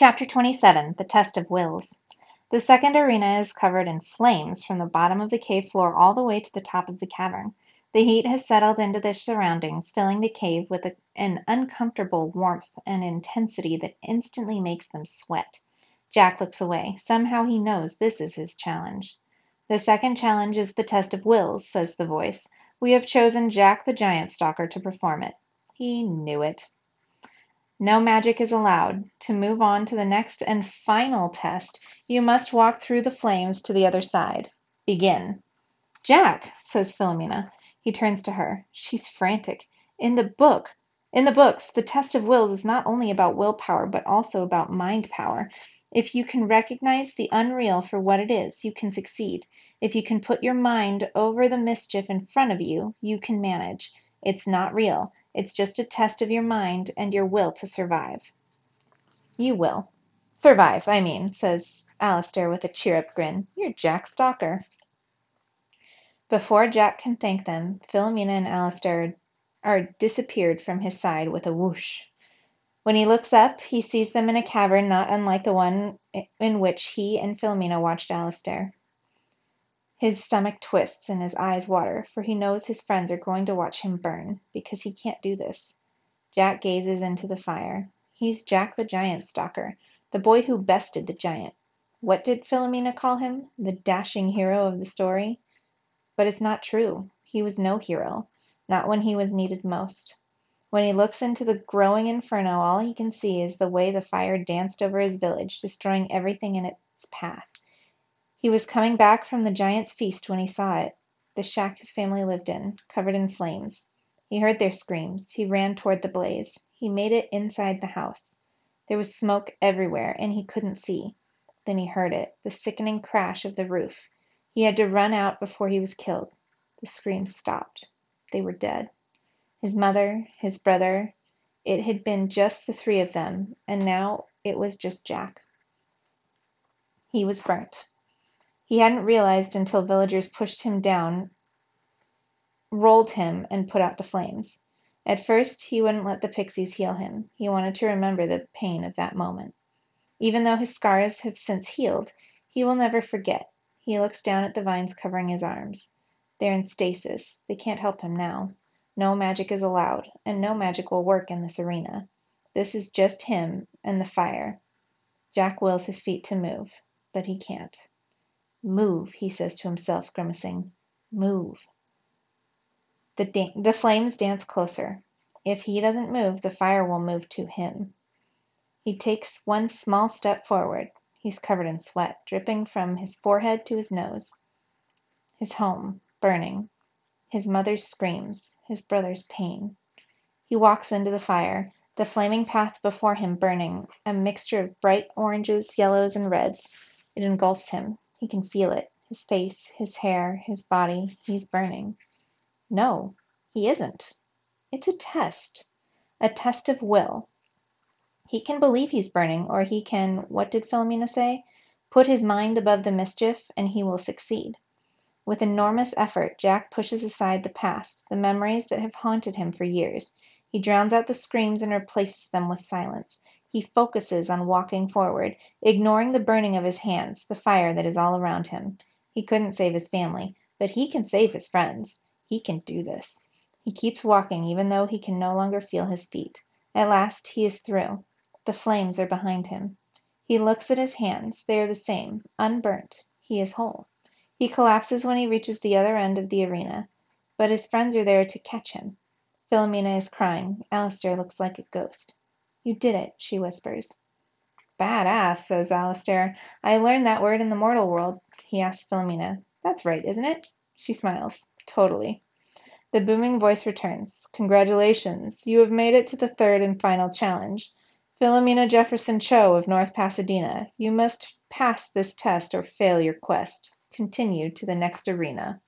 Chapter 27 The Test of Wills The second arena is covered in flames from the bottom of the cave floor all the way to the top of the cavern. The heat has settled into the surroundings, filling the cave with a, an uncomfortable warmth and intensity that instantly makes them sweat. Jack looks away. Somehow he knows this is his challenge. The second challenge is the test of wills, says the voice. We have chosen Jack the Giant Stalker to perform it. He knew it. No magic is allowed. To move on to the next and final test, you must walk through the flames to the other side. Begin. Jack, says Filomena. He turns to her. She's frantic. In the book, in the books, the test of wills is not only about willpower, but also about mind power. If you can recognize the unreal for what it is, you can succeed. If you can put your mind over the mischief in front of you, you can manage. It's not real. It's just a test of your mind and your will to survive. You will. Survive, I mean, says Alastair with a cheer up grin. You're Jack Stalker. Before Jack can thank them, Filomena and Alastair are disappeared from his side with a whoosh. When he looks up, he sees them in a cavern not unlike the one in which he and Filomena watched Alastair. His stomach twists and his eyes water, for he knows his friends are going to watch him burn, because he can't do this. Jack gazes into the fire. He's Jack the Giant Stalker, the boy who bested the giant. What did Filomena call him? The dashing hero of the story? But it's not true. He was no hero, not when he was needed most. When he looks into the growing inferno, all he can see is the way the fire danced over his village, destroying everything in its path. He was coming back from the giant's feast when he saw it, the shack his family lived in, covered in flames. He heard their screams. He ran toward the blaze. He made it inside the house. There was smoke everywhere, and he couldn't see. Then he heard it, the sickening crash of the roof. He had to run out before he was killed. The screams stopped. They were dead. His mother, his brother, it had been just the three of them, and now it was just Jack. He was burnt. He hadn't realized until villagers pushed him down, rolled him, and put out the flames. At first he wouldn't let the pixies heal him. He wanted to remember the pain of that moment. Even though his scars have since healed, he will never forget. He looks down at the vines covering his arms. They're in stasis. They can't help him now. No magic is allowed, and no magic will work in this arena. This is just him and the fire. Jack wills his feet to move, but he can't. Move, he says to himself, grimacing. Move. The, da- the flames dance closer. If he doesn't move, the fire will move to him. He takes one small step forward. He's covered in sweat, dripping from his forehead to his nose. His home, burning. His mother's screams. His brother's pain. He walks into the fire, the flaming path before him burning, a mixture of bright oranges, yellows, and reds. It engulfs him. He can feel it his face, his hair, his body. He's burning. No, he isn't. It's a test. A test of will. He can believe he's burning, or he can what did Filomena say? Put his mind above the mischief, and he will succeed. With enormous effort Jack pushes aside the past, the memories that have haunted him for years. He drowns out the screams and replaces them with silence. He focuses on walking forward, ignoring the burning of his hands, the fire that is all around him. He couldn't save his family, but he can save his friends. He can do this. He keeps walking even though he can no longer feel his feet. At last he is through. The flames are behind him. He looks at his hands. They are the same, unburnt. He is whole. He collapses when he reaches the other end of the arena. But his friends are there to catch him. Filomena is crying. Alastair looks like a ghost. You did it, she whispers. Bad ass, says Alastair. I learned that word in the mortal world. He asks Filomena. That's right, isn't it? She smiles. Totally. The booming voice returns. Congratulations. You have made it to the third and final challenge. Filomena Jefferson Cho of North Pasadena, you must pass this test or fail your quest. Continue to the next arena.